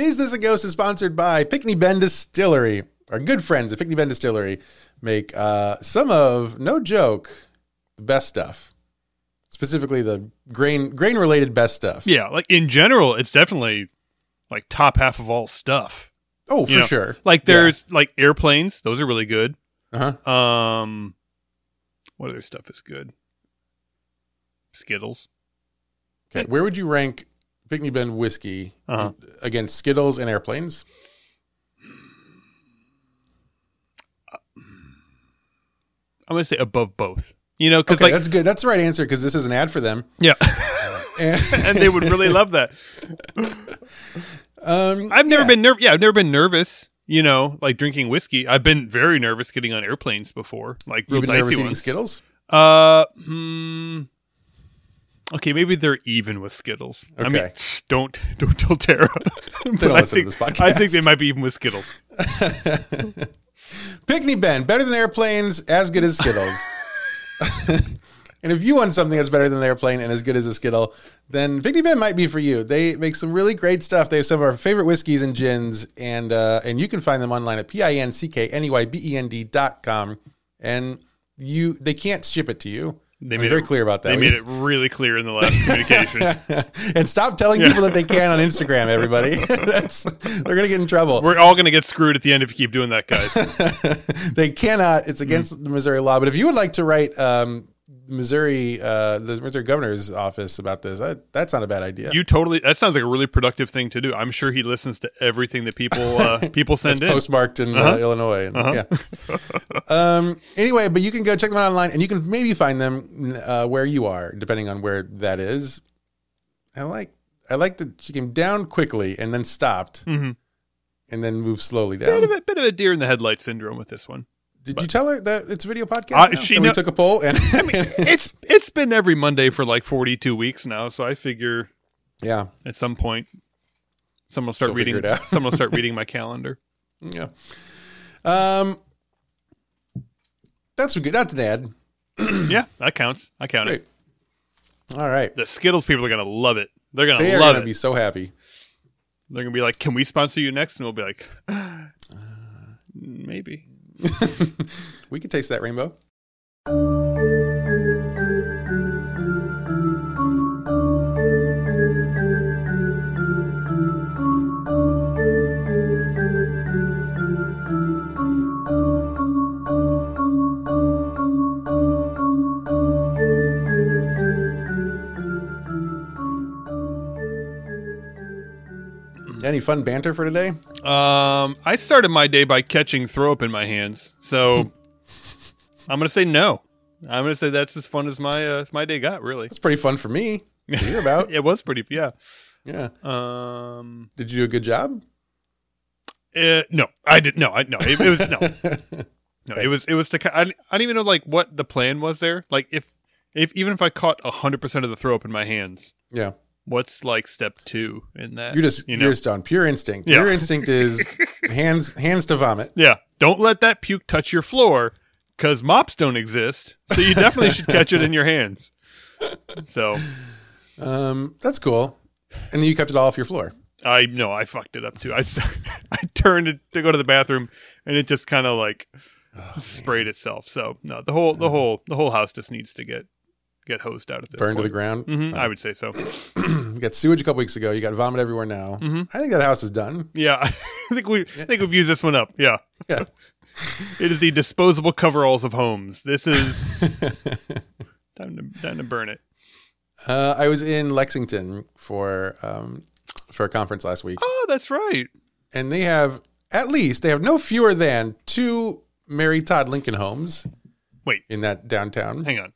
Is This a Ghost is sponsored by Pinckney Bend Distillery. Our good friends at Pinckney Bend Distillery make uh, some of, no joke, the best stuff. Specifically, the grain grain related best stuff. Yeah, like in general, it's definitely like top half of all stuff. Oh, for You know, sure. Like there's like airplanes; those are really good. Uh huh. Um, what other stuff is good? Skittles. Okay. Where would you rank Pinckney Bend whiskey Uh-huh. against Skittles and airplanes? I'm gonna say above both. You know, because Okay, like that's good. That's the right answer because this is an ad for them. yeah, And, and they would really love that. um, I've never yeah. been nervous. Yeah, I've never been nervous. You know, like drinking whiskey. I've been very nervous getting on airplanes before, like real You've nervous dicey ones. Skittles. Uh, hmm. Okay, maybe they're even with Skittles. I mean, Okay. don't don't tell Tara. Don't I think. I think they might be even with Skittles. Pinckney Bend, better than airplanes, as good as Skittles. and if you want something that's better than an airplane and as good as a Skittle, then Pinckney Bend might be for you. They make some really great stuff. They have some of our favorite whiskeys and gins, and uh, and you can find them online at p i n c k n e y b e n d dot com. And you, they can't ship it to you. They I'm made very it- clear about that. They made it really clear in the last communication. and stop telling people that they can on Instagram. Everybody, that's they're gonna get in trouble. We're all gonna get screwed at the end if you keep doing that, guys. they cannot. It's against the Missouri law. But if you would like to write um, Missouri, uh, the Missouri governor's office about this, that, that's not a bad idea. You totally. That sounds like a really productive thing to do. I'm sure he listens to everything that people uh, people send in. postmarked in uh Uh-huh. Illinois. And, Yeah. um, anyway, but you can go check them out online, and you can maybe find them uh, where you are, depending on where that is. I like. I like that she came down quickly and then stopped, Mhm. and then moved slowly Bit of down. a bit of a deer in the headlight syndrome with this one. Did you tell her that it's a video podcast? Uh, she And we took a poll, and I mean, It's it's been every Monday for like 42 weeks now, so I figure yeah, at some point someone will start She'll reading. someone will start reading my calendar. Yeah. Um, that's good. That's an ad. yeah, that counts. I count Great. it. All right. The Skittles people are gonna love it. They're gonna They love to it. be so happy. They're gonna be like, "Can we sponsor you next?" And we'll be like, uh, "Maybe." We could taste that rainbow. Any fun banter for today? Um, I started my day by catching throw up in my hands, so I'm gonna say no. I'm gonna say that's as fun as my uh, as my day got. Really, That's pretty fun for me to hear about. it was pretty. Yeah. yeah. Um. Did you do a good job? Uh, no, I didn't. No, I no. It, it was no. No, it was it was to. I, I don't even know like what the plan was there. Like if if even if I caught hundred percent of the throw up in my hands, Yeah. What's like step two in that? You're just you know. are just on pure instinct. Yeah. Pure instinct is hands hands to vomit. yeah. Don't let that puke touch your floor because mops don't exist. So you definitely should catch it in your hands. So Um, that's cool. And then you kept it all off your floor. I no, I fucked it up too. I I turned it to go to the bathroom and it just kind of like sprayed itself. So no, the whole the whole the whole house just needs to get get hosed out at this Burned to the point. ground. hmm I would say so. You got sewage a couple weeks ago. You got vomit everywhere now. Mhm. I think that house is done. Yeah, I think we I think we've used this one up. Yeah. Yeah. It is the disposable coveralls of homes. This is time to time to burn it. Uh, I was in Lexington for um, for a conference last week, Oh, that's right. and they have at least they have no fewer than two Mary Todd Lincoln homes. Wait. in that downtown. Hang on.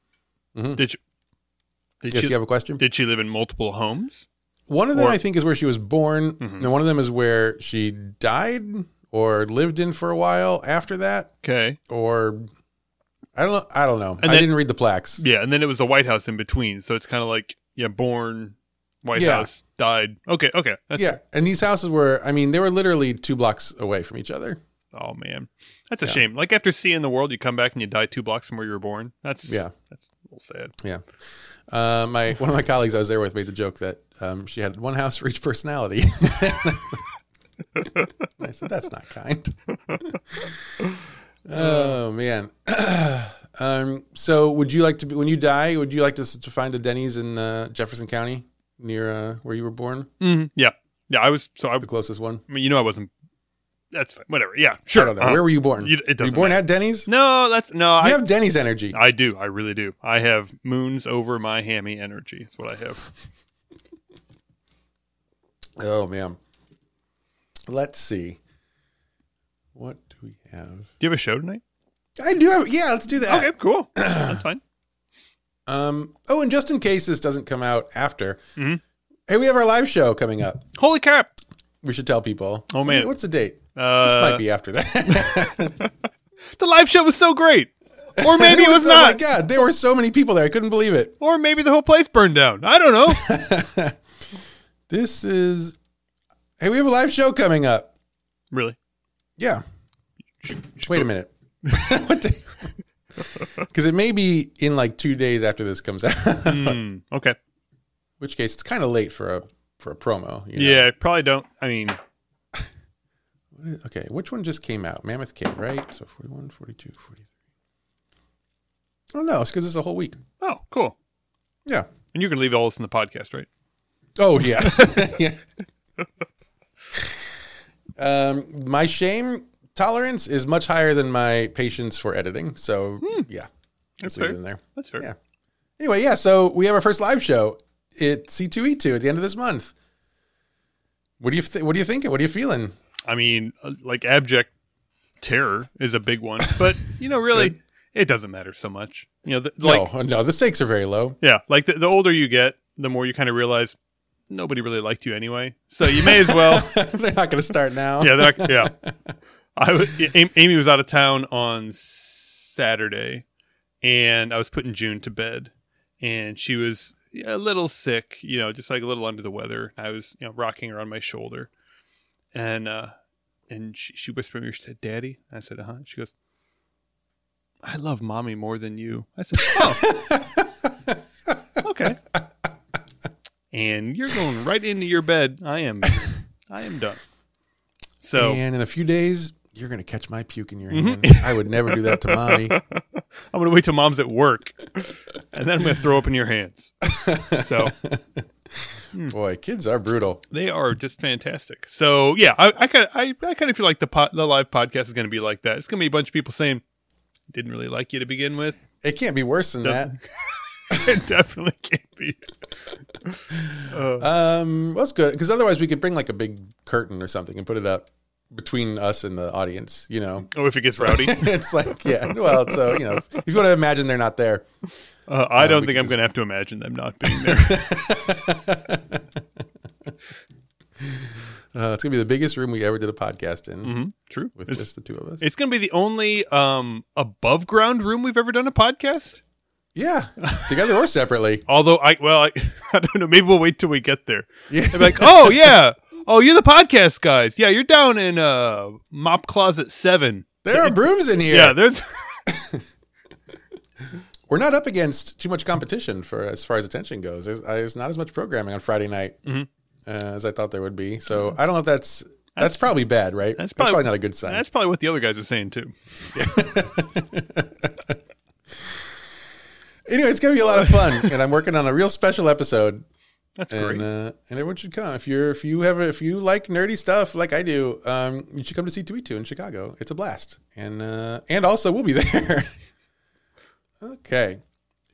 Mhm. Did you did Yes, you, you have a question. did she live in multiple homes? One of them, Or- I think, is where she was born, Mhm. and one of them is where she died or lived in for a while after that, Okay. or I don't know. I don't know. And I then- didn't read the plaques. Yeah, and then it was the White House in between, so it's kind of like yeah, born, White Yeah. House, died. Okay, okay. That's, yeah, and these houses were. I mean, they were literally two blocks away from each other. Oh man, that's a Yeah. shame. Like after seeing the world, you come back and you die two blocks from where you were born. That's Yeah. That's little sad. Yeah. Uh, my one of my colleagues I was there with made the joke that um, she had one house for each personality. I said, that's not kind. oh man. um, so would you like to be when you die? Would you like to, to find a Denny's in uh, Jefferson County near uh, where you were born? Mhm. Yeah, yeah. I was so I, The closest one. I mean, you know, I wasn't. That's fine. Whatever. Yeah, sure. I don't know. Uh-huh. Where were you born? You- it were you born matter. at Denny's? No, that's no. You I have Denny's energy. I do. I really do. I have moons over my hammy energy. That's what I have. Oh man. Let's see. What do we have? Do you have a show tonight? I do have. Yeah, let's do that. Okay, cool. That's fine. Um. Oh, and just in case this doesn't come out after, Mhm. hey, we have our live show coming up. Holy crap! We should tell people. Oh, man. what's the date? This Uh, might be after that. the live show was so great, or maybe it was Oh my not, god, there were so many people there. I couldn't believe it. or maybe the whole place burned down. I don't know. This is. Hey, we have a live show coming up. really? Yeah. Wait a minute. what? Because it may be in like two days after this comes out. Hmm, okay. Which case, it's kind of late for a for a promo. you know? Yeah, I probably don't. I mean, Okay, which one just came out? Mammoth Cave, right? So 41, 42, 43. Oh, no, it's because it's a whole week. oh, cool. Yeah. And you can leave all this in the podcast, right? Oh, yeah. yeah. Um, my shame tolerance is much higher than my patience for editing. So, yeah. That's fair. in there. That's fair. Yeah. Anyway, yeah, so we have our first live show at C2E2 at the end of this month. What do you th- what do you thinking? What are you feeling? I mean, uh, like abject terror is a big one, but you know, really, it doesn't matter so much. You know, the, like no, no, the stakes are very low. yeah, like the, the older you get, the more you kind of realize nobody really liked you anyway. So you may as well. They're not going to start now. yeah, they're not- yeah. I Amy was out of town on Saturday, and I was putting June to bed, and she was a little sick, you know, just like a little under the weather. I was, you know, rocking her on my shoulder, and uh, and she, she whispered to me, she said, "Daddy," I said, "Uh huh." She goes, "I love mommy more than you." I said, "Oh, okay." And you're going right into your bed. I am, I am done. So And in a few days, you're going to catch my puke in your Mm-hmm. hand. I would never do that to mommy. I'm gonna wait till mom's at work, and then I'm gonna throw up in your hands. So Boy, kids are brutal. they are just fantastic. So yeah, I, kind of I, kind of feel like the po- the live podcast is gonna be like that. It's gonna be a bunch of people saying didn't really like you to begin with. It can't be worse than that. it definitely can't be. Um, that's good because otherwise we could bring like a big curtain or something and put it up between us and the audience. You know, Oh, if it gets rowdy, it's like yeah. Well, so you know, if you want to imagine they're not there, uh, I don't think I'm gonna have to imagine them not being there. uh, it's gonna be the biggest room we ever did a podcast in hmm True. with It's, just the two of us. it's gonna be the only um above ground room we've ever done a podcast. yeah, together or separately. Although I well I, I don't know maybe we'll wait till we get there. Yeah, like, oh yeah, oh you're the podcast guys. Yeah, you're down in uh mop closet seven. there are brooms in here. Yeah, there's we're not up against too much competition for as far as attention goes. There's, uh, there's not as much programming on Friday night Mhm. uh, as I thought there would be. So I don't know if that's that's, probably bad, right? that's probably- probably not a good sign. that's probably what the other guys are saying too. Anyway, it's gonna be a lot of fun, and I'm working on a real special episode, That's and great. uh, and everyone should come if you're if you have if you like nerdy stuff like I do. Um, you should come to C2E2 in Chicago. It's a blast, and uh, and also we'll be there. okay,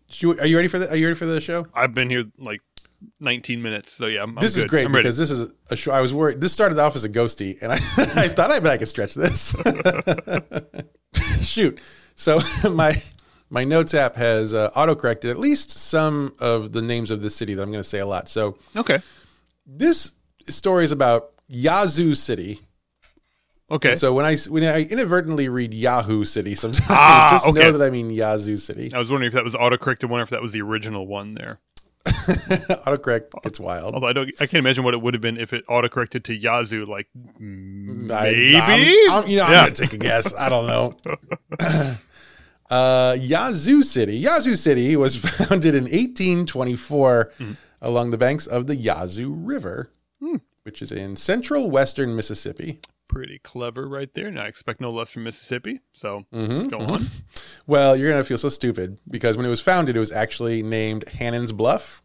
Should are you ready for the Are you ready for the show? I've been here like 19 minutes, so yeah, I'm, I'm this is great I'm ready. because this is a show. I was worried. This started off as a ghosty, and I, I thought I bet I could stretch this. Shoot. So my my notes app has uh, auto corrected at least some of the names of the city that I'm going to say a lot. So okay, this story is about Yazoo City. okay. So when I when I inadvertently read Yahoo City, sometimes Ah, just okay. know that I mean Yazoo City. I was wondering if that was autocorrected one or if that was the original one there. Autocorrect gets wild. Although I don't, I can't imagine what it would have been if it autocorrected to Yazoo. Like I- maybe, I'm, I'm- you know, I'm gonna take a guess. I don't know. uh, Yazoo City. Yazoo City was founded in 1824 Hmm. along the banks of the Yazoo River, which is in central western Mississippi. Pretty clever right there. Now, I expect no less from Mississippi. So Mm-hmm. go on. Well, you're gonna feel so stupid because when it was founded, it was actually named Hannan's Bluff,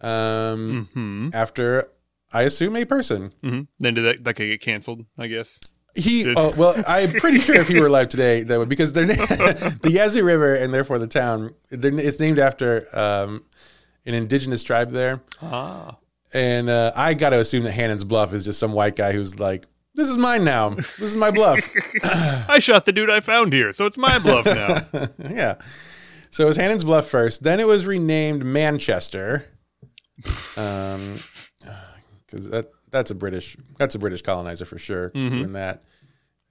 um, hmm after I assume a person. hmm Then did that, that could get canceled, I guess. He oh, well, I'm pretty sure if he were alive today, that would because they're na- the Yazoo River and therefore the town. It's named after um, an indigenous tribe there, Ah. and uh, I got to assume that Hannan's Bluff is just some white guy who's like, "This is mine now. This is my bluff." I shot the dude I found here, so it's my bluff now. yeah. So it was Hannan's Bluff first. Then it was renamed Manchester. Um, because that that's a British that's a British colonizer for sure doing that.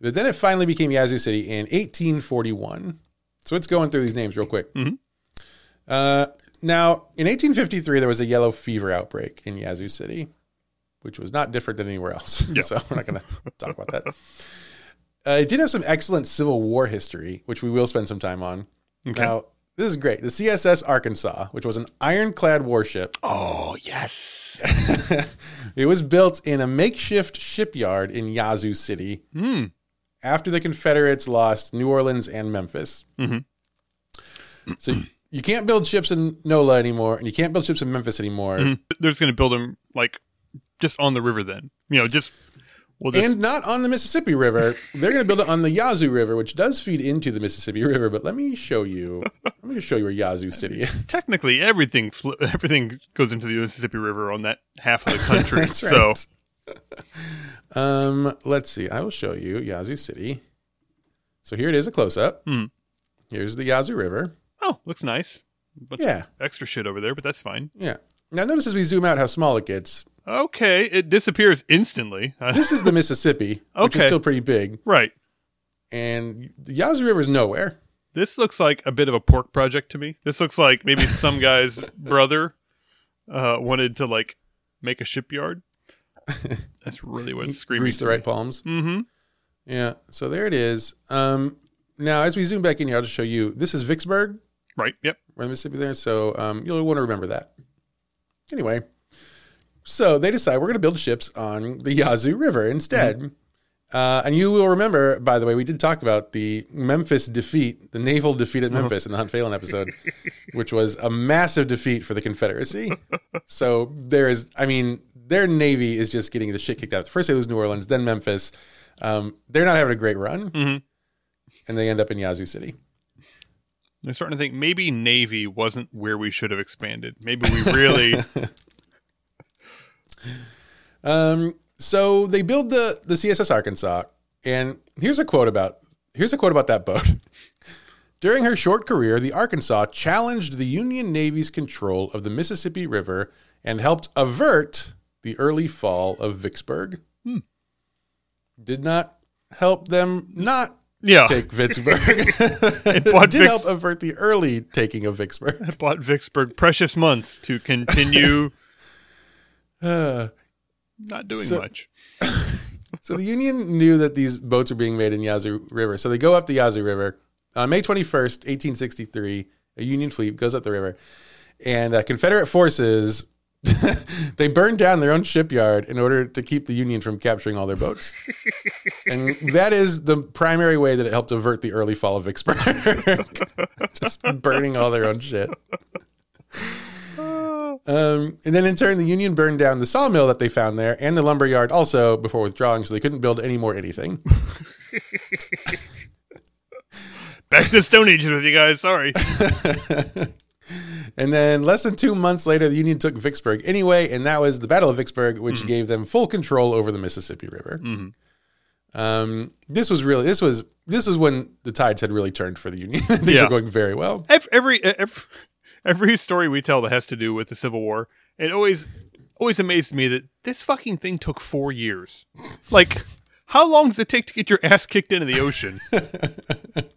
But then it finally became Yazoo City in 1841. So it's going through these names real quick. Mhm. Uh, now, in 1853, there was a yellow fever outbreak in Yazoo City, which was not different than anywhere else. Yeah. so we're not going to talk about that. Uh, it did have some excellent Civil War history, which we will spend some time on. Okay. Now, this is great. The CSS Arkansas, which was an ironclad warship, oh, yes. it was built in a makeshift shipyard in Yazoo City Hmm. after the Confederates lost New Orleans and Memphis. Mhm. So you can't build ships in NOLA anymore, and you can't build ships in Memphis anymore, Mhm. They're just going to build them like just on the river then. You know, just we'll just and not on the Mississippi River. They're going to build it on the Yazoo River, which does feed into the Mississippi River. But let me show you. let me just show you where Yazoo City is. technically everything everything goes into the Mississippi River on that half of the country. That's So right. Um, let's see. I will show you Yazoo City. So here it is, a close up. Hmm. Here's the Yazoo River. oh, looks nice. Bunch Yeah, extra shit over there, but that's fine. yeah. Now notice as we zoom out how small it gets. Okay, it disappears instantly. This is the Mississippi, which is Okay. still pretty big, right. and the Yazoo River is nowhere. This looks like a bit of a pork project to me. This looks like maybe some guy's brother uh, wanted to like make a shipyard. That's really what it's screaming. Grease the right palms. Mm-hmm. Yeah. So there it is. Um, now as we zoom back in here, I'll just show you. This is Vicksburg, Right. Yep. right in Mississippi there. So um, you'll want to remember that. Anyway, so they decide we're going to build ships on the Yazoo River instead. Uh, and you will remember, by the way, we did talk about the Memphis defeat, the naval defeat at Memphis in the Hunt Phelan episode, which was a massive defeat for the Confederacy. so there is, I mean, their navy is just getting the shit kicked out. First they lose New Orleans, then Memphis. Um, they're not having a great run, Mhm. and they end up in Yazoo City. I'm starting to think maybe Navy wasn't where we should have expanded. Maybe we really. Um, so they build the the CSS Arkansas, and here's a quote about here's a quote about that boat. During her short career, the Arkansas challenged the Union Navy's control of the Mississippi River and helped avert the early fall of Vicksburg. Hmm. Did not help them not yeah. take Vicksburg. bought Did Vicks- help avert the early taking of Vicksburg. I bought Vicksburg precious months to continue Uh, not doing So- much. So the Union knew that these boats were being made in Yazoo River. So they go up the Yazoo River. On May 21st, 1863, a Union fleet goes up the river. And uh, Confederate forces, they burned down their own shipyard in order to keep the Union from capturing all their boats. and that is the primary way that it helped avert the early fall of Vicksburg. Just burning all their own shit. Um, and then in turn, the Union burned down the sawmill that they found there and the lumber yard also before withdrawing, so they couldn't build any more anything. Back to Stone Ages with you guys. Sorry. and then less than two months later, the Union took Vicksburg anyway, and that was the Battle of Vicksburg, which gave them full control over the Mississippi River. Mhm. Um, this was really this was this was when the tides had really turned for the Union. Things Yeah. were going very well. Ev- Every, every every story we tell that has to do with the Civil War, it always always amazed me that this fucking thing took four years. Like, how long does it take to get your ass kicked into the ocean?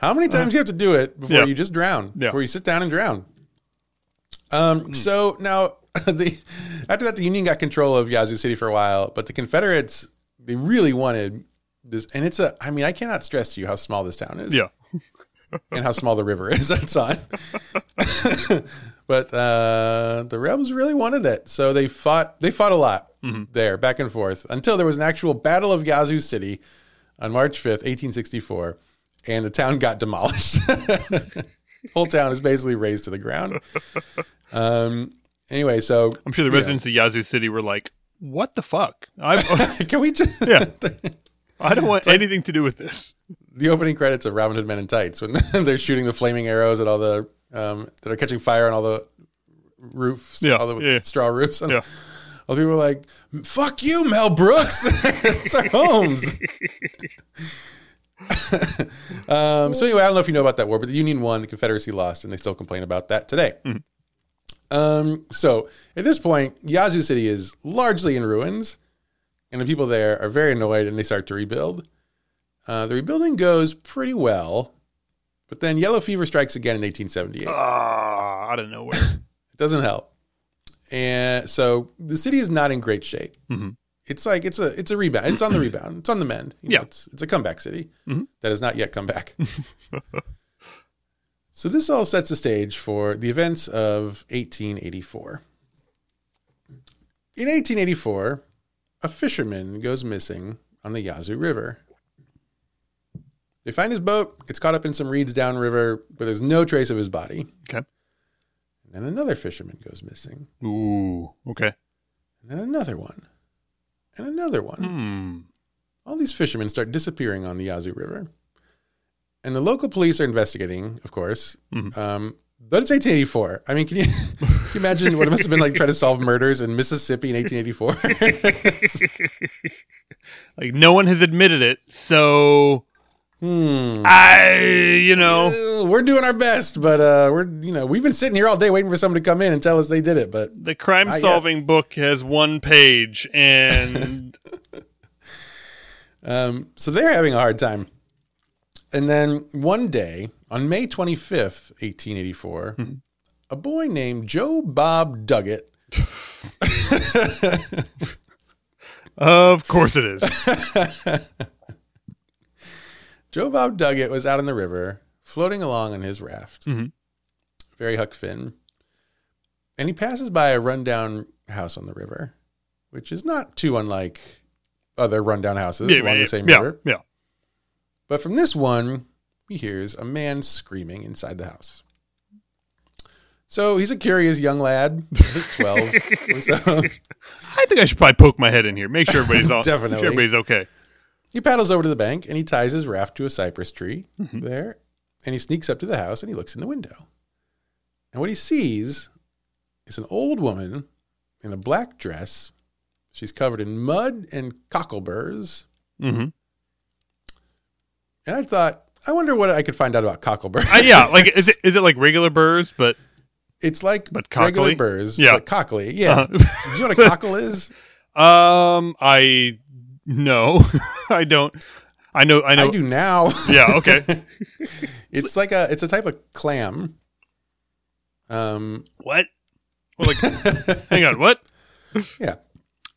How many times do you have to do it before Yeah. you just drown? Yeah. Before you sit down and drown. Um, So now, the after that, the Union got control of Yazoo City for a while, but the Confederates they really wanted this, and it's a. I mean, I cannot stress to you how small this town is, yeah. and how small the river is that's on. but uh, the rebels really wanted it, so they fought. They fought a lot Mhm. there, back and forth, until there was an actual Battle of Yazoo City on March fifth, eighteen sixty-four, and the town got demolished. Whole town is basically razed to the ground. Um. Anyway, so I'm sure the residents of Yazoo City were like, "What the fuck? I can we just yeah, I don't want anything to do with this." The opening credits of Robin Hood Men in Tights when they're shooting the flaming arrows at all the um, that are catching fire on all the roofs, Yeah, all the yeah. straw roofs. And Yeah. all the people are like, "Fuck you, Mel Brooks! it's our homes." um, so anyway, I don't know if you know about that war, but the Union won, the Confederacy lost, and they still complain about that today. Mhm. Um, so at this point, Yazoo City is largely in ruins, and the people there are very annoyed, and they start to rebuild. Uh, the rebuilding goes pretty well, but then yellow fever strikes again in 1878. Ah, out of nowhere. It doesn't help, and so the city is not in great shape. Mhm. It's like it's a it's a rebound. It's on the rebound. It's on the mend. You know, Yeah. it's it's a comeback city Mhm. that has not yet come back. so this all sets the stage for the events of 1884. In 1884, a fisherman goes missing on the Yazoo River. They find his boat. It's caught up in some reeds downriver, but there's no trace of his body. Okay. And then another fisherman goes missing. Ooh. Okay. And then another one. And another one. Hmm. All these fishermen start disappearing on the Yazoo River. And the local police are investigating, of course. Mhm. Um, but it's 1884. I mean, can you, can you imagine what it must have been like trying to solve murders in Mississippi in 1884? Like no one has admitted it, so hmm. I, you know, Uh, we're doing our best, but uh, we're you know we've been sitting here all day waiting for someone to come in and tell us they did it. But the crime-solving book has one page, and Um, so they're having a hard time. And then one day, on May 25th, 1884, a boy named Joe Bob Duggett of course it is. Joe Bob Duggett was out in the river, floating along on his raft, mm-hmm. very Huck Finn. And he passes by a rundown house on the river, which is not too unlike other rundown houses along the same yeah, river. yeah. But from this one, he hears a man screaming inside the house. So he's a curious young lad, I think 12 or so. I think I should probably poke my head in here, make sure everybody's all, Definitely. sure everybody's okay. He paddles over to the bank and he ties his raft to a cypress tree Mhm. there. And he sneaks up to the house and he looks in the window. And what he sees is an old woman in a black dress. She's covered in mud and cockleburs. hmm And I thought, I wonder what I could find out about cockleburs. Uh, yeah, like is it is it like regular burrs, but it's like But regular burrs, Yeah. but cockly. Yeah. uh, Do you know what a cockle is? um, I no, I don't. I know, I know. I do now. Yeah, okay. it's like a it's a type of clam. Um What? Well, like, hang on, what? yeah.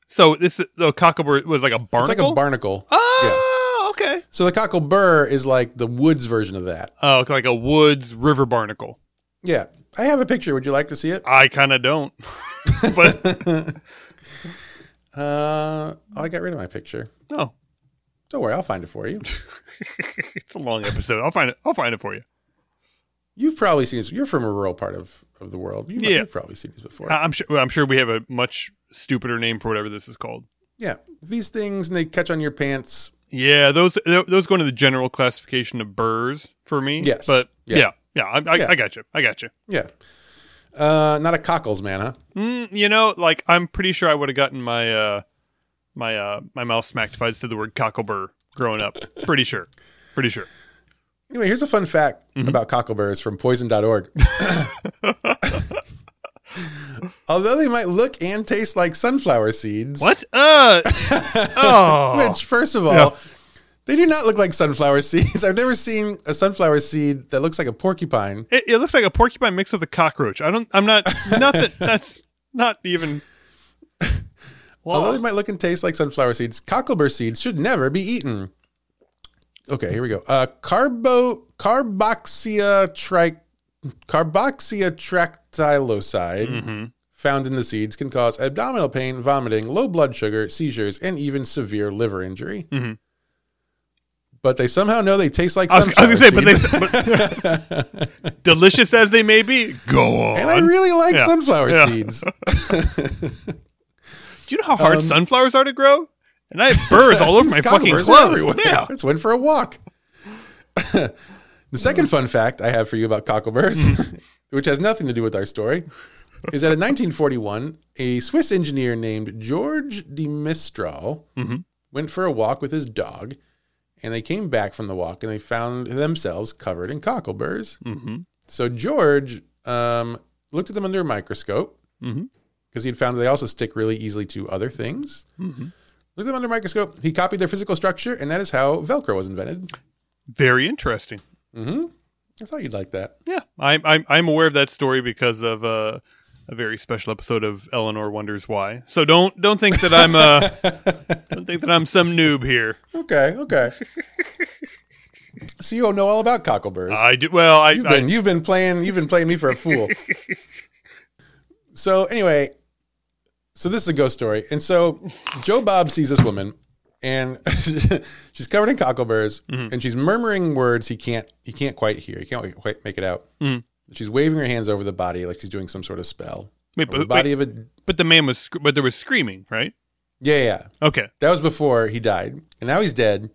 So this the cocklebur was like a barnacle. It's like a barnacle. Oh, okay. So the cockle burr is like the woods version of that. Oh, like a woods river barnacle. Yeah. I have a picture. Would you like to see it? I kind of don't, but Uh, I got rid of my picture. oh, Don't worry, I'll find it for you. it's a long episode. I'll find it. I'll find it for you. You've probably seen this. You're from a rural part of, of the world. You, Yeah. You've probably seen this before. I'm sure. I'm sure we have a much stupider name for whatever this is called. yeah. These things, and they catch on your pants. Yeah, those those go into the general classification of burrs for me. Yes. but Yeah. yeah, yeah, I, I, Yeah. I got you. I got you. Yeah. Uh, not a cockles man, huh? Mm, you know, like I'm pretty sure I would have gotten my uh my uh my mouth smacked if I'd said the word cocklebur growing up. Pretty sure. Pretty sure. Anyway, here's a fun fact Mhm. about cockleburs from poison.org. Although they might look and taste like sunflower seeds. What? Uh Oh. Which, first of all, Yeah. They do not look like sunflower seeds. I've never seen a sunflower seed that looks like a porcupine. it, it looks like a porcupine mixed with a cockroach. I don't I'm not Nothing. that's not even Although they might look and taste like sunflower seeds, cocklebur seeds should never be eaten. Okay, here we go. Uh, carbo carboxia tri carboxyatractyloside Mm-hmm. found in the seeds can cause abdominal pain, vomiting, low blood sugar, seizures, and even severe liver injury. Mhm. But they somehow know they taste like I was, I was gonna say, but they, seeds. but delicious as they may be, go on. and I really like Yeah. sunflower Yeah. seeds. Do you know how hard Um, sunflowers are to grow? And I have burrs all over my fucking clothes. Yeah. Let's went for a walk. the second fun fact I have for you about cockleburrs, Mm-hmm. which has nothing to do with our story, is that in 1941, a Swiss engineer named George de Mestral Mhm. went for a walk with his dog, and they came back from the walk and they found themselves covered in cockleburrs. Mm-hmm. So George um, looked at them under a microscope because he'd found they also stick really easily to other things. Mm-hmm. Looked at them under a microscope. He copied their physical structure, and that is how Velcro was invented. Very interesting. hmm I thought you'd like that. Yeah, I'm I'm I'm aware of that story because of uh, a very special episode of Eleanor Wonders Why. So don't don't think that I'm uh don't think that I'm some noob here. Okay, okay. so you don't know all about cockleburrs. I do well. I, you've I been you've been playing you've been playing me for a fool. so anyway, so this is a ghost story, and so Joe Bob sees this woman, and she's covered in cockleburrs, Mm-hmm. and she's murmuring words he can't he can't quite hear. He can't quite make it out. Mhm. She's waving her hands over the body like she's doing some sort of spell. wait, Over the but, body wait, of a but the man was but there was screaming, right? yeah yeah. Okay, That was before he died, and now he's dead,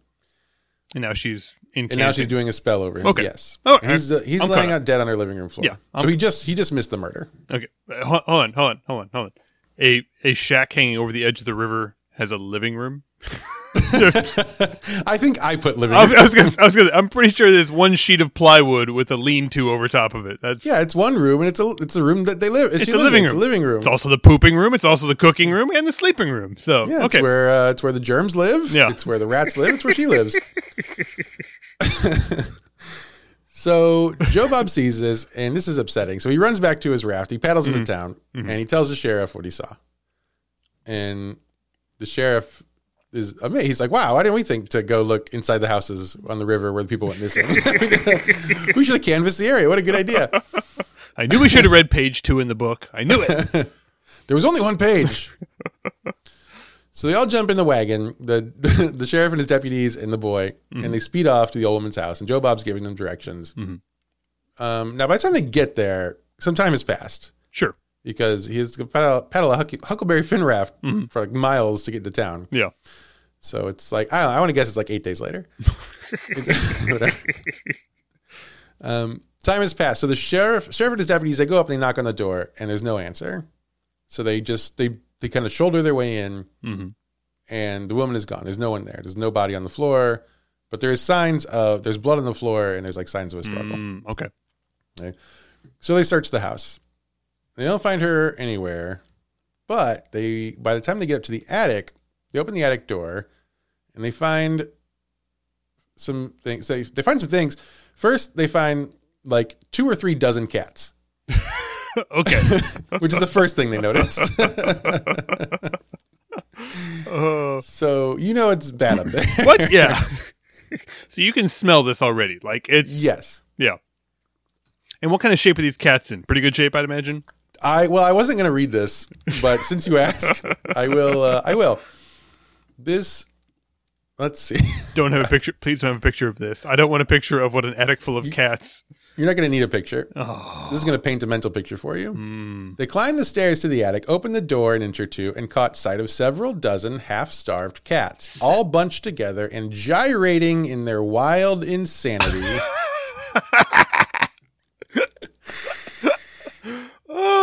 and now she's in. and now she's doing a spell over him. Okay. Yes, Oh, And he's uh, he's I'm laying out dead on her living room floor. Yeah, so I'm- he just he just missed the murder. Okay, Uh, hold on, hold on, hold on, hold on. A a shack hanging over the edge of the river has a living room. I think I put living. I was, I was gonna, I was gonna, I'm pretty sure there's one sheet of plywood with a lean-to over top of it. That's yeah, it's one room, and it's a it's a room that they live. It's she a living It's room. a living room. It's also the pooping room. It's also the cooking room and the sleeping room. So yeah, okay, it's where uh, it's where the germs live. Yeah. it's where the rats live. It's where she lives. so Joe Bob sees this, and this is upsetting. So he runs back to his raft. He paddles Mm-hmm. into town, and he tells the sheriff what he saw. And the sheriff is amazed. He's like, "Wow, why didn't we think to go look inside the houses on the river where the people went missing? we should have canvassed the area. What a good idea." I knew we should have read page two in the book. I knew it. There was only one page. so they all jump in the wagon, the the sheriff and his deputies and the boy, and they speed off to the old woman's house. And Joe Bob's giving them directions. Um, now, by the time they get there, some time has passed Sure. Because he has to paddle, paddle a Huckleberry Finn raft for like miles to get to town. Yeah. So it's like I don't know, I want to guess it's like eight days later. Um, time has passed. So the sheriff, sheriff and his deputies, they go up and they knock on the door, and there's no answer. So they just they they kind of shoulder their way in, Mhm. and the woman is gone. There's no one there. There's no body on the floor, but there is signs of there's blood on the floor, and there's like signs of a struggle. Mm, okay. So they search the house. They don't find her anywhere, but they by the time they get up to the attic, they open the attic door and they find some things. They they find some things. First, they find like two or three dozen cats, okay. which is the first thing they noticed. Uh, so you know it's bad up there. what? Yeah. so you can smell this already. Like it's yes. yeah. And what kind of shape are these cats in? Pretty good shape, I'd imagine. I well, I wasn't going to read this, but since you asked, I will. Uh, I will. This. Let's see. Don't have a picture. Please don't have a picture of this. I don't want a picture of what an attic full of cats. You're not going to need a picture. Oh. This is going to paint a mental picture for you. Mm. They climbed the stairs to the attic, opened the door an inch or two, and caught sight of several dozen half starved cats, all bunched together and gyrating in their wild insanity.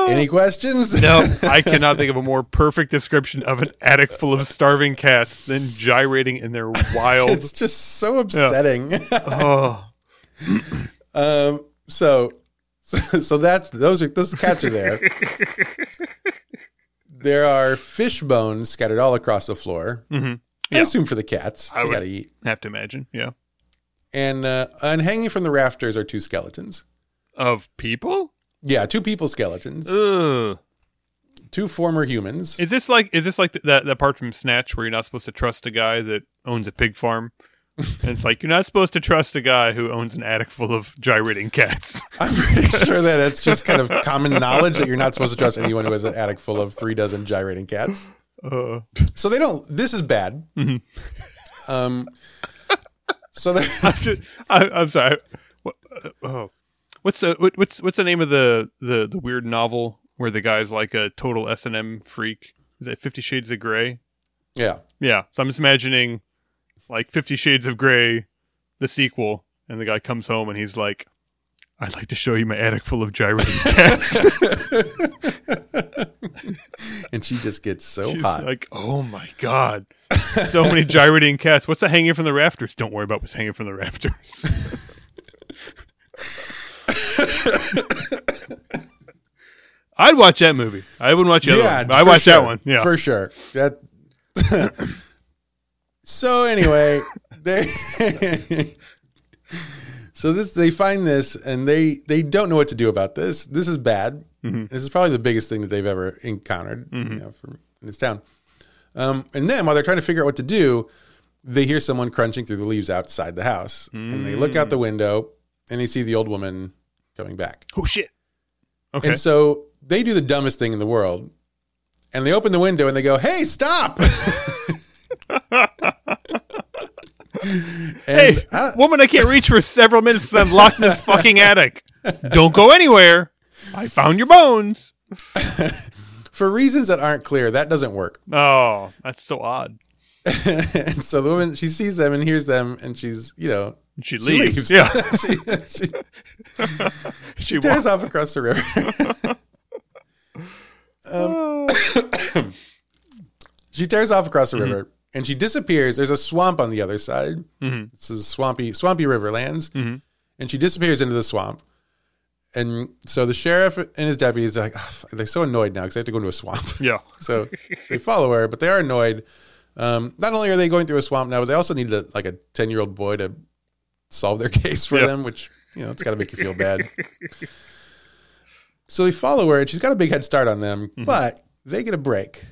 Any questions? No, I cannot think of a more perfect description of an attic full of starving cats than gyrating in their wild. It's just so upsetting. oh, um, so, so, so that's those are those cats are there. there are fish bones scattered all across the floor. Mhm. I Yeah. assume for the cats. I they would- gotta eat. have to imagine. Yeah, And uh, and hanging from the rafters are two skeletons. of people. Yeah, two people skeletons, Ugh. two former humans. Is this like is this like th- that that part from Snatch where you're not supposed to trust a guy that owns a pig farm And it's like you're not supposed to trust a guy who owns an attic full of gyrating cats. I'm pretty sure that it's just kind of common knowledge that you're not supposed to trust anyone who has an attic full of three dozen gyrating cats. Uh, So they don't. This is bad. Um. So they. I'm, just, I, I'm sorry. What, uh, oh, what's the what, what's what's the name of the, the the weird novel where the guy's like a total S and M freak? Is it Fifty Shades of Grey? Yeah. Yeah. So I'm just imagining like Fifty Shades of Grey, the sequel, and the guy comes home and he's like, "I'd like to show you my attic full of gyrating cats." And she just gets so She's hot. like, "Oh my god, so many gyrating cats! What's that hanging from the rafters? Don't worry about what's hanging from the rafters." I'd watch that movie. I wouldn't watch the other one. I for watch sure. that one. Yeah. for sure. That. so anyway, they. so this they find this and they they don't know what to do about this. This is bad. Mhm. This is probably the biggest thing that they've ever encountered you know, from in this town. Um, and then while they're trying to figure out what to do, they hear someone crunching through the leaves outside the house, and they look out the window and they see the old woman coming back. oh shit. Okay. And so they do the dumbest thing in the world. And they open the window and they go, "Hey, stop!" and Hey, I- woman, I can't reach for several minutes because I'm locked in this fucking attic. Don't go anywhere. I found your bones. for reasons that aren't clear, that doesn't work. Oh, that's so odd. and so the woman she sees them and hears them, and she's you know She she leaves. leaves. Yeah. she, she She tears walks. off across the river. Um, she tears off across the river and she disappears. There's a swamp on the other side. Mhm. This is swampy, swampy riverlands, Mhm. and she disappears into the swamp. And so the sheriff and his deputies are like, "Ah, they're so annoyed now because they have to go into a swamp. Yeah. so they follow her, but they are annoyed. Um, not only are they going through a swamp now, but they also need a, like a ten year old boy to solve their case for Yeah. them, which you know it's got to make you feel bad. so they follow her, and she's got a big head start on them, Mm-hmm. but they get a break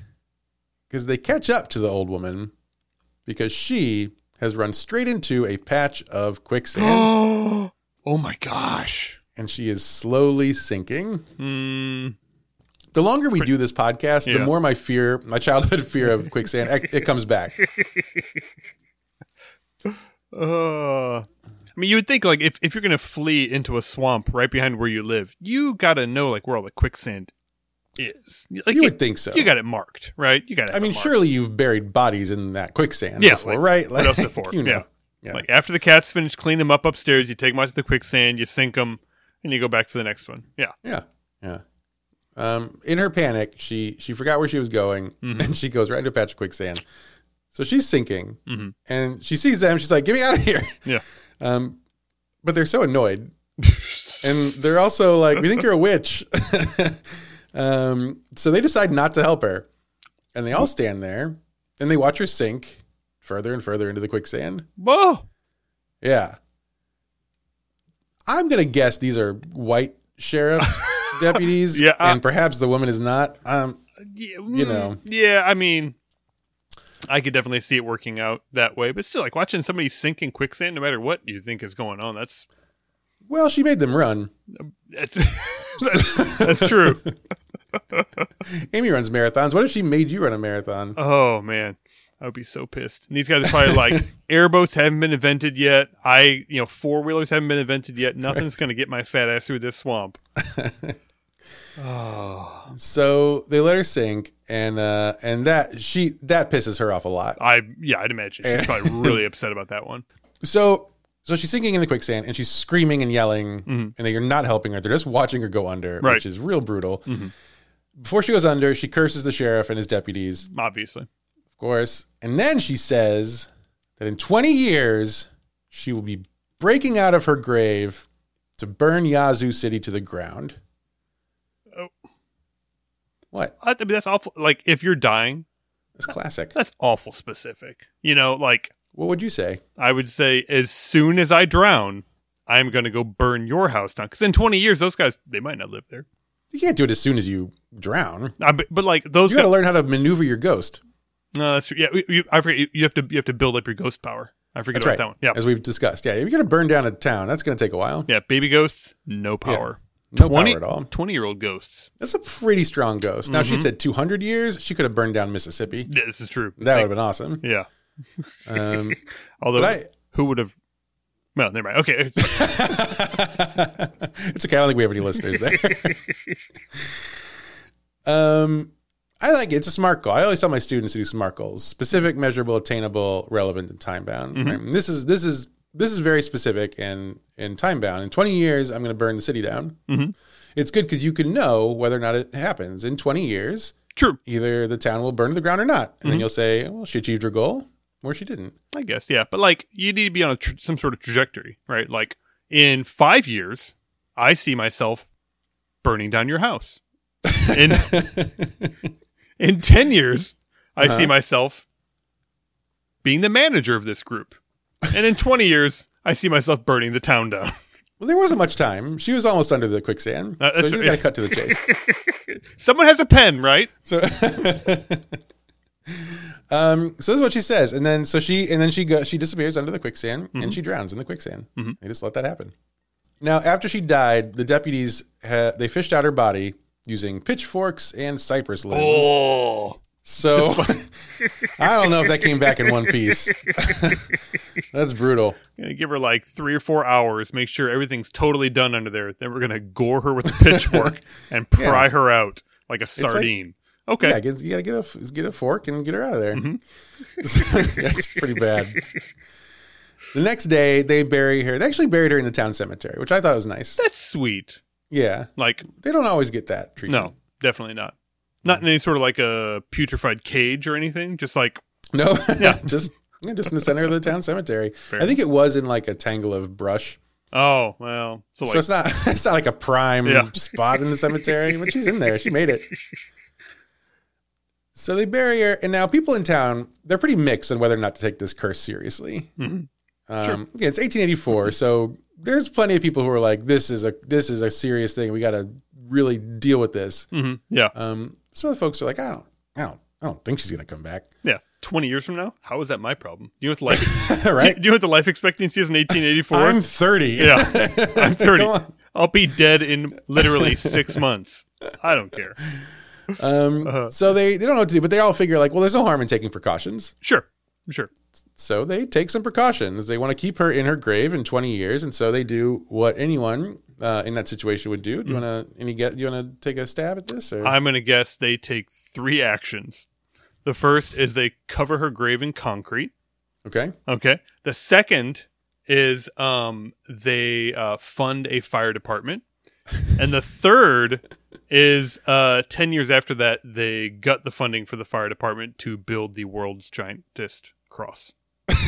because they catch up to the old woman because she has run straight into a patch of quicksand, oh my gosh. and she is slowly sinking. Mm, The longer we do this podcast, Yeah. the more my fear, my childhood fear of quicksand, it, comes back. uh, I mean, you would think like if, if you're gonna flee into a swamp right behind where you live, you gotta know like where all the quicksand is. Like You would think so. You got it marked, right? You got it. I mean, surely you've buried bodies in that quicksand Yeah, before, like, right? what else before? You know. Yeah. Yeah. Like after the cats finish cleaning them up upstairs, you take them out to the quicksand, you sink them, and you go back for the next one. Yeah. Yeah. Yeah. Um, in her panic, she she forgot where she was going, Mm-hmm. and she goes right into a patch of quicksand. So she's sinking, Mhm. and she sees them. She's like, "Get me out of here!" Yeah. Um, but they're so annoyed, and they're also like, "We think you're a witch." um, so they decide not to help her, and they all stand there and they watch her sink further and further into the quicksand. Whoa. Yeah. I'm gonna guess these are white sheriff's deputies. Yeah, and perhaps the woman is not. Um, Yeah, You know. Yeah, I mean, I could definitely see it working out that way, but still, like watching somebody sink in quicksand, no matter what you think is going on, that's well, she made them run. that's that's, that's true. Amy runs marathons. What if she made you run a marathon? Oh man, I would be so pissed. And these guys are probably like, airboats haven't been invented yet. I, you know, four wheelers haven't been invented yet. Nothing's gonna get my fat ass through this swamp. Oh, So they let her sink, and uh, and that she that pisses her off a lot. I yeah, I'd imagine she's probably really upset about that one. So so she's sinking in the quicksand, and she's screaming and yelling, and they're not helping her. They're just watching her go under, Right. which is real brutal. Before she goes under, she curses the sheriff and his deputies. Obviously, of course. And then she says that in 20 years, she will be breaking out of her grave to burn Yazoo City to the ground. What? I, I mean, that's awful. Like if you're dying, That's classic. that's awful specific. You know, like What would you say? I would say, as soon as I drown, I'm going to go burn your house down. Because in 20 years, those guys, they might not live there. You can't do it as soon as you drown. Uh, but, but like those You got to learn how to maneuver your ghost. no, that's true. Yeah, you, I forget. You, have to you have to build up your ghost power. I forget That's about right. that one. Yeah. As we've discussed. Yeah, if you're going to burn down a town, that's going to take a while. Yeah. Baby ghosts, no power. No power at all. 20 year old ghosts. That's a pretty strong ghost. Now, Mm-hmm. she'd said 200 years, she could have burned down Mississippi. Yeah, this is true. That would have been awesome. Yeah. Um, Although, I, who would have. Well, never mind. Okay. it's okay. I don't think we have any listeners there. um, I like it. It's a smart goal. I always tell my students to do smart goals: specific, measurable, attainable, relevant, and time bound. Mm-hmm. Right? And This is this is this is very specific and and time bound. In 20 years, I'm going to burn the city down. Mhm. It's good because you can know whether or not it happens. In 20 years, True. either the town will burn to the ground or not, and Mm-hmm. then you'll say, "Well, she achieved her goal, or she didn't." I guess, yeah. But like, you need to be on a tr- some sort of trajectory, right? Like, in five years, I see myself burning down your house. In in ten years, I see Uh-huh. myself being the manager of this group, and in twenty years, I see myself burning the town down. Well, there wasn't much time. She was almost under the quicksand, Uh, so you right. got to cut to the chase. Someone has a pen, right? So, um, so this is what she says, and then so she and then she goes, she disappears under the quicksand, and she drowns in the quicksand. Mhm. They just let that happen. Now, after she died, the deputies ha- they fished out her body using pitchforks and cypress limbs. Oh, So I don't know if that came back in one piece. That's brutal. gonna give her like three or four hours, make sure everything's totally done under there. Then we're gonna gore her with a pitchfork and pry her out like a like- sardine. okay, Yeah, get, you gotta get a get a fork and get her out of there. Mm-hmm. That's pretty bad. The next day, they bury her. They actually buried her in the town cemetery, which I thought was nice. that's sweet. Yeah, Like, they don't always get that treatment. no, definitely not. Not in any sort of like a putrefied cage or anything. Just like no, Yeah. just yeah, just in the center of the town cemetery. Fair. I think it was in like a tangle of brush, oh well, so so it's not it's not like a prime Yeah. spot in the cemetery, but she's in there. She made it. So they bury her, and now people in town they're pretty mixed on whether or not to take this curse seriously. Mhm. Um, yeah, it's 1884, so there's plenty of people who are like, "This is a this is a serious thing. We got to really deal with this." mhm, yeah, Um, some of the folks are like, "I don't, I don't, I don't think she's gonna come back." yeah. Twenty years from now, how is that my problem? Do you know what the life? right? Do you know what the life expectancy is in 1884? I'm 30. Yeah, I'm 30. I'll be dead in literally six months. I don't care. Um, Uh-huh. So they they don't know what to do, but they all figure like, well, there's no harm in taking precautions. Sure, sure. So they take some precautions. They want to keep her in her grave in 20 years, and so they do what anyone uh, in that situation would do. Do you want to any get? Do you want to take a stab at this? Or? I'm gonna guess they take three actions. The first is they cover her grave in concrete. okay. Okay. The second is um, they uh, fund a fire department, and the third is uh, ten years after that they gut the funding for the fire department to build the world's giantest cross.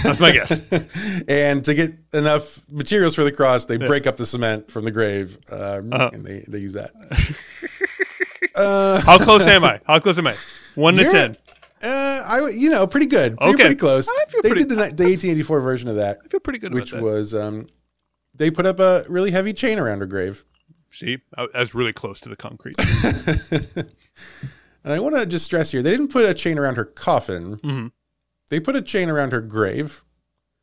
That's my guess. and to get enough materials for the cross, they break up the cement from the grave, um, Uh-huh. and they, they use that. uh, How close am I? How close am I? One to ten. uh, I you know pretty good. You're Okay. pretty close. They pretty- did the, the 1884 version of that, I feel pretty good which was um, they put up a really heavy chain around her grave. See, I, I was really close to the concrete. And I want to just stress here, they didn't put a chain around her coffin. Mhm. They put a chain around her grave.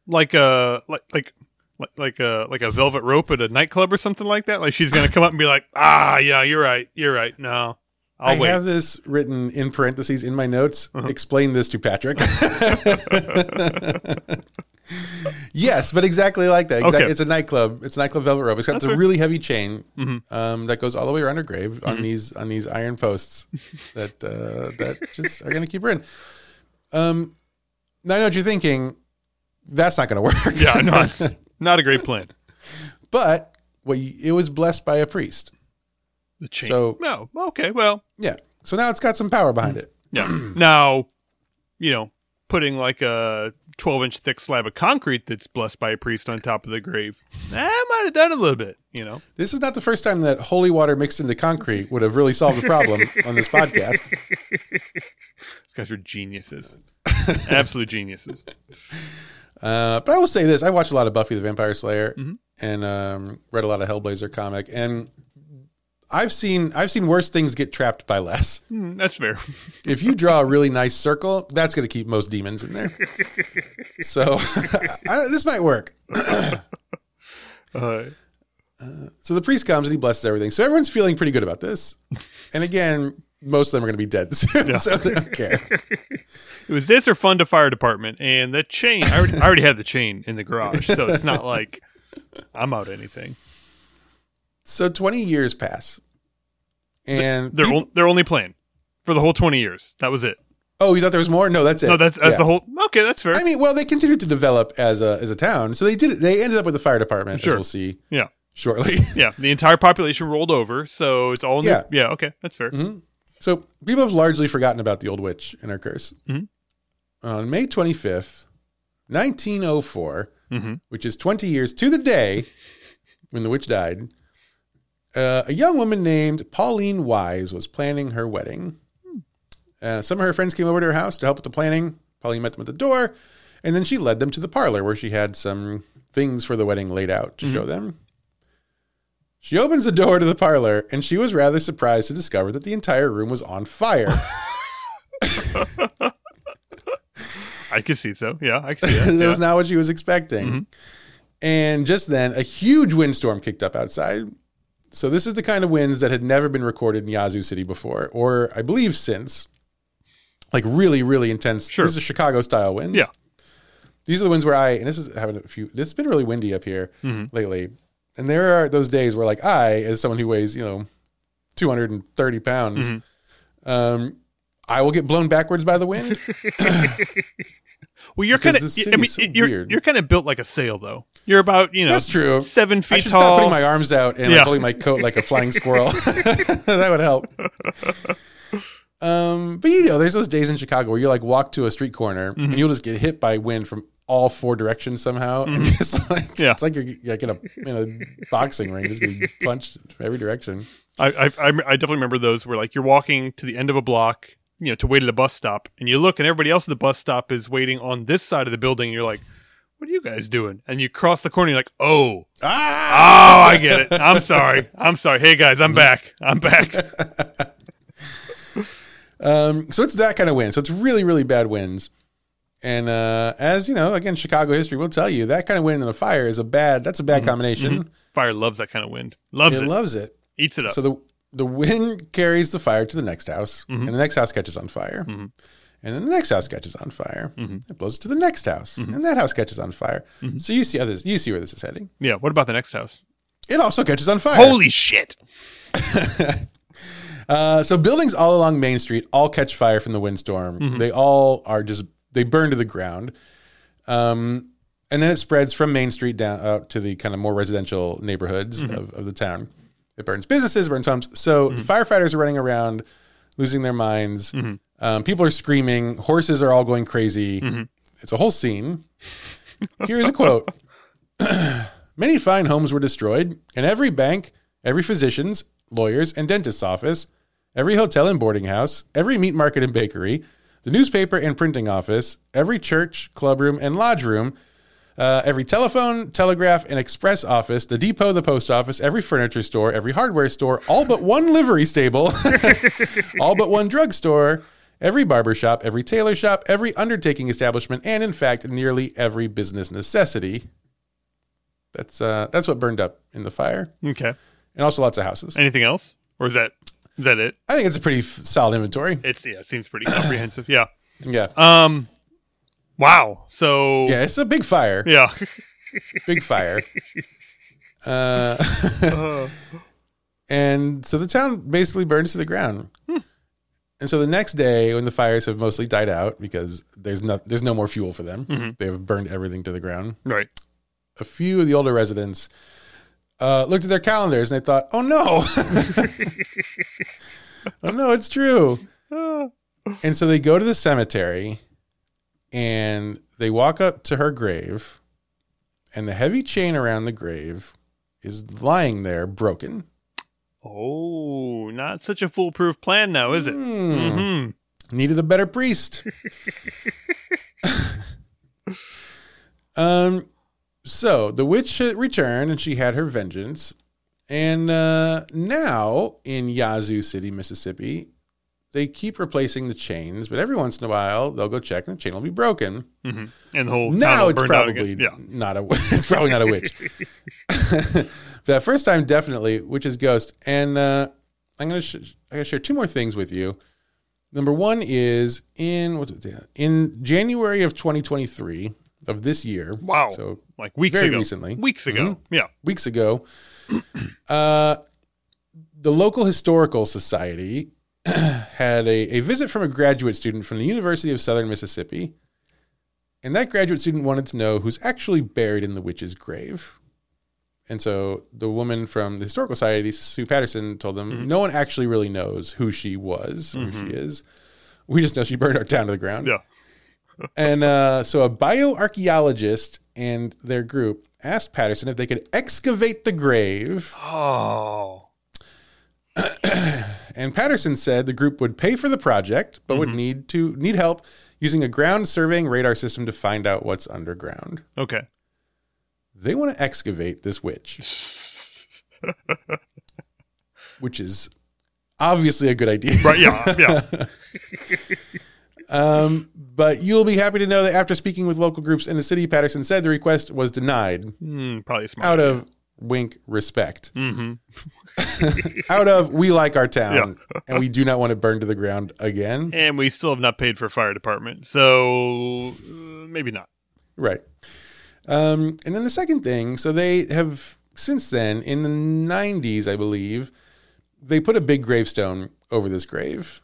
like a like like like like a like a velvet rope at a nightclub or something like that. Like she's gonna come up and be like, ah, yeah, you're right, you're right. No, I'll I wait. have this written in parentheses in my notes. Uh-huh. Explain this to Patrick. yes, but exactly like that. Exactly. Okay. It's a nightclub. It's a nightclub velvet rope. It's got That's a fair. really heavy chain Mhm. um, that goes all the way around her grave on Mm-hmm. these on these iron posts that uh, that just are going to keep her in. Um, I know what you're thinking. That's not going to work. yeah, no, it's not a great plan. but what you, it was blessed by a priest. The chain. So- no, okay, well, Yeah. So now it's got some power behind mm. it. yeah. now, you know, putting like a 12 inch thick slab of concrete that's blessed by a priest on top of the grave, that might have done a little bit. You know, This is not the first time that holy water mixed into concrete would have really solved the problem on this podcast. these guys are geniuses, absolute geniuses. Uh, but I will say this: I watched a lot of Buffy the Vampire Slayer Mhm. and um, read a lot of Hellblazer comic, and I've seen I've seen worse things get trapped by less. Mm, that's fair. If you draw a really nice circle, that's going to keep most demons in there. So I, this might work. Uh, So the priest comes and he blesses everything. So everyone's feeling pretty good about this. And again, most of them are going to be dead soon, so they don't care. it was this or fund a fire department, and the chain. I already, I already had the chain in the garage, so it's not like I'm out anything. So 20 years pass. And Their people- their only playing for the whole 20 years. That was it. oh, you thought there was more? No, that's it. No, that's that's Yeah. the whole. Okay, that's fair. I mean, well, they continued to develop as a as a town. So they did. They ended up with the fire department, Sure. as we'll see yeah, shortly. yeah. The entire population rolled over, so it's all. New, Yeah. yeah. Okay, that's fair. So people have largely forgotten about the old witch and her curse. Mhm. On May 25th, 1904, hmm which is 20 years to the day when the witch died, uh, a young woman named Pauline Wise was planning her wedding. Uh, some of her friends came over to her house to help with the planning. Pauline met them at the door, and then she led them to the parlor where she had some things for the wedding laid out to show them. She opens the door to the parlor, and she was rather surprised to discover that the entire room was on fire. I can see so. Yeah, I can see that. that yeah. was not what she was expecting. And just then, a huge windstorm kicked up outside. So this is the kind of winds that had never been recorded in Yazoo City before, or I believe since. Like really, really intense. Sure. This is Chicago style winds. Yeah. These are the winds where I and this is having a few. This has been really windy up here Mm-hmm. lately, and there are those days where, like, I, as someone who weighs, you know, two hundred and thirty pounds, Mm-hmm. um, I will get blown backwards by the wind. Well, you're kind of. I mean, so you're weird. you're kind of built like a sail, though. You're about you know That's true. seven feet I should tall. stop putting my arms out and like, Yeah. pulling my coat like a flying squirrel. that would help. Um, but you know, there's those days in Chicago where you like walk to a street corner Mm-hmm. and you'll just get hit by wind from all four directions somehow, and it's like Mm-hmm. Yeah. it's like you're like in a in a boxing ring, just getting punched every direction. I, I I I definitely remember those where like you're walking to the end of a block, you know, to wait at a bus stop, and you look, and everybody else at the bus stop is waiting on this side of the building. And you're like, "What are you guys doing?" And you cross the corner, you're like, "Oh, Ah! oh, I get it. I'm sorry. I'm sorry. Hey guys, I'm back. I'm back." Um, so it's that kind of wind. So it's really, really bad winds. And uh, as you know, again, Chicago history will tell you that kind of wind in a fire is a bad. That's a bad combination. Fire loves that kind of wind. Loves It it. loves it. Eats it up. So the the wind carries the fire to the next house, Mm-hmm. and the next house catches on fire, and then the next house catches on fire. It blows to the next house, Mm-hmm. and that house catches on fire. So you see how this, you see where this is heading. yeah. What about the next house? It also catches on fire. Holy shit! Uh, so buildings all along Main Street all catch fire from the windstorm. Mm-hmm. They all are just they burn to the ground. Um, and then it spreads from Main Street down out to the kind of more residential neighborhoods Mm-hmm. of, of the town. It burns businesses, it burns homes. So firefighters are running around, losing their minds. Mm-hmm. Um, people are screaming. Horses are all going crazy. Mm-hmm. It's a whole scene. Here's a quote. Many fine homes were destroyed, and every bank, every physician's, lawyer's, and dentist's office, every hotel and boarding house, every meat market and bakery, the newspaper and printing office, every church, clubroom, and lodge room, uh, every telephone, telegraph, and express office, the depot, the post office, every furniture store, every hardware store, all but one livery stable, all but one drugstore, every barber shop, every tailor shop, every undertaking establishment, and in fact, nearly every business necessity. That's uh, that's what burned up in the fire, Okay. and also lots of houses. Anything else, or is that is that it? I think it's a pretty f- solid inventory. It's yeah. It seems pretty comprehensive. Yeah. Yeah, Um. Wow. So yeah, it's a big fire. yeah. big fire. Uh, Uh, and so the town basically burns to the ground. And so the next day, when the fires have mostly died out because there's no there's no more fuel for them, they've burned everything to the ground. right. A few of the older residents uh, looked at their calendars and they thought, "Oh no, oh no, it's true." Uh, And so they go to the cemetery and they walk up to her grave, and the heavy chain around the grave is lying there broken. oh, not such a foolproof plan now, is it? Hmm. hmm Needed a better priest. um, so the witch returned and she had her vengeance. And uh, now in Yazoo City, Mississippi, they keep replacing the chains, but every once in a while they'll go check and the chain will be broken. hmm And the whole now it's probably. Yeah. not a it's probably not a witch. that first time definitely which is ghost. And uh, I'm gonna sh- I'm gonna share two more things with you. Number one is in in January of 2023 of this year. Wow. So Like weeks Very ago. recently. Weeks ago. Yeah. weeks ago, uh, the local historical society had a, a visit from a graduate student from the University of Southern Mississippi. And that graduate student wanted to know who's actually buried in the witch's grave. And so the woman from the historical society, Sue Patterson, told them no one actually really knows who she was, or who she is. We just know she burned our town to the ground. Yeah. And uh, so a bioarchaeologist and their group asked Patterson if they could excavate the grave. Oh. And Patterson said the group would pay for the project, but would need to need help using a ground surveying radar system to find out what's underground. Okay. They want to excavate this witch, which is obviously a good idea. right. Yeah. Yeah. Um, but you'll be happy to know that after speaking with local groups in the city, Patterson said the request was denied Mm, probably smart. out of wink respect. hmm out of we like our town and we do not want to burn to the ground again. And we still have not paid for fire department, so uh, maybe not. Right. Um, and then the second thing, so they have since then in the 90s, I believe, they put a big gravestone over this grave.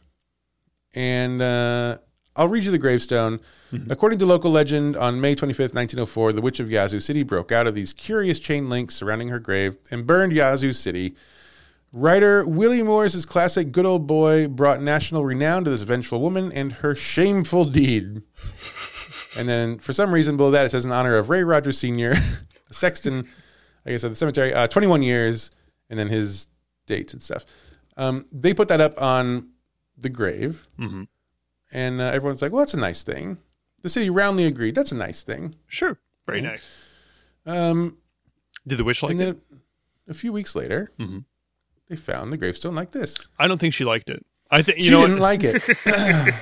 And uh, I'll read you the gravestone. According to local legend, on May 25th, 1904, the Witch of Yazoo City broke out of these curious chain links surrounding her grave and burned Yazoo City. Writer Willie Morris's classic Good Old Boy brought national renown to this vengeful woman and her shameful deed. And then for some reason below that it says in honor of Ray Rogers Sr., the sexton, I guess at the cemetery, uh, 21 years, and then his dates and stuff. Um, they put that up on the grave, hmm and uh, everyone's like, well, that's a nice thing. The city roundly agreed, that's a nice thing. Sure. Very nice. Um, Did the witch like and it? then a few weeks later, Mhm. they found the gravestone like this. I don't think she liked it. I think you she didn't like it.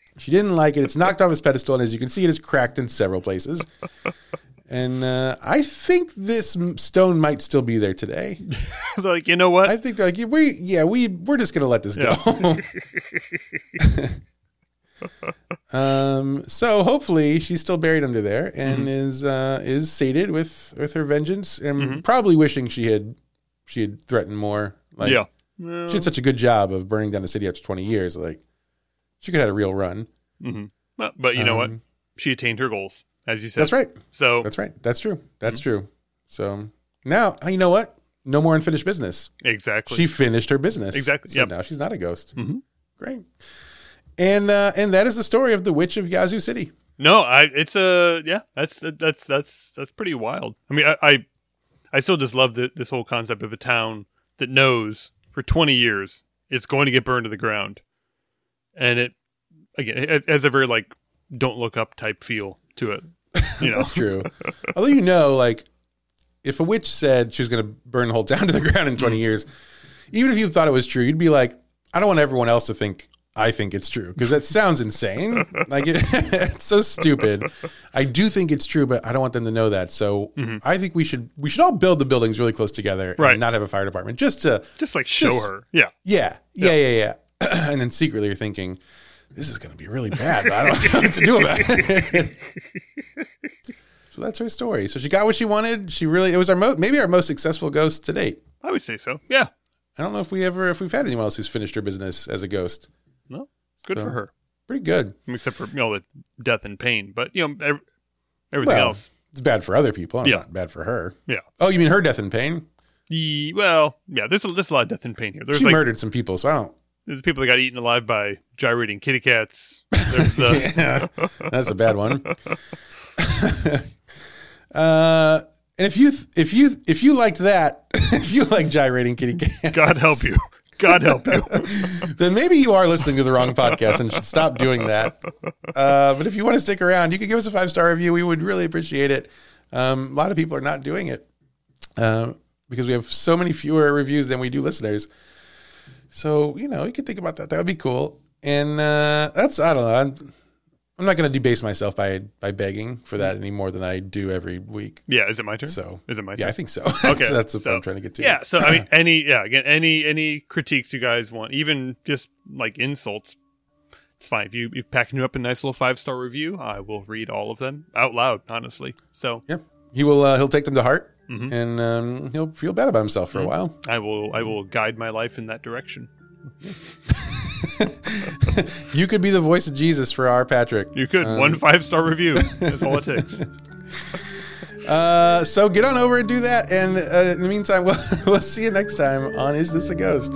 she didn't like it. It's knocked off its pedestal, and as you can see, it is cracked in several places. And uh, I think this stone might still be there today. like you know what? I think like we, yeah, we we're just gonna let this go. um, so hopefully she's still buried under there and Mm-hmm. is uh, is sated with with her vengeance, and probably wishing she had she had threatened more. Like, yeah. she did such a good job of burning down the city after 20 years. Like, she could have had a real run. hmm But, but you know what? Um, She attained her goals, as you said. That's right. So That's right. That's true. That's true. So now, you know what? No more unfinished business. exactly. She finished her business. Exactly. So Yep. now she's not a ghost. Mhm. Great. And uh, and that is the story of the Witch of Yazoo City. no, I. It's a yeah. That's that's that's that's pretty wild. I mean, I I, I still just love the, this whole concept of a town that knows for twenty years it's going to get burned to the ground, and it again it has a very like don't look up type feel to it. You know. That's true. Although you know, like, if a witch said she was going to burn the whole town to the ground in 20 Mm. years, even if you thought it was true, you'd be like, I don't want everyone else to think I think it's true because that sounds insane. Like, it, it's so stupid. I do think it's true, but I don't want them to know that. So I think we should we should all build the buildings really close together and Mm-hmm. Not have a fire department just to just like show Just- her. Yeah. yeah yeah yeah yeah. and then secretly you're thinking. This is going to be really bad, but I don't know what to do about it. so that's her story. So she got what she wanted. She really, it was our most, maybe our most successful ghost to date. I would say so. Yeah. I don't know if we ever, if we've had anyone else who's finished her business as a ghost. No. Good So- for her. Pretty good. Except for you know the death and pain, but you know ev- everything Well, else. It's bad for other people. It's Yeah. not bad for her. Yeah. Oh, you mean her death and pain? The, well, yeah. There's a, there's a lot of death and pain here. There's she like murdered some people, so I don't. There's people that got eaten alive by gyrating kitty cats. The yeah, that's a bad one. uh, and if you if you if you liked that, if you like gyrating kitty cats, God help you. God help you. then maybe you are listening to the wrong podcast and should stop doing that. Uh, but if you want to stick around, you can give us a five star review. We would really appreciate it. Um, a lot of people are not doing it. Uh, because we have so many fewer reviews than we do listeners. So you know, you could think about that. That would be cool. And uh, that's I don't know. I'm, I'm not going to debase myself by by begging for that any more than I do every week. Yeah, is it my turn? So is it my turn? yeah, I think so. Okay, that's, that's what so- I'm trying to get to. Yeah, so I mean, any yeah, again, any any critiques you guys want, even just like insults, it's fine. If you you packing you up a nice little five star review, I will read all of them out loud, honestly. So yeah. He will. Uh, he'll take them to heart, Mhm. and um, he'll feel bad about himself for a while. I will I will guide my life in that direction. You could be the voice of Jesus for our Patrick. You could Um, one five star review. That's all it takes. Uh, so get on over and do that. And uh, in the meantime, we'll, we'll see you next time on Is This a Ghost?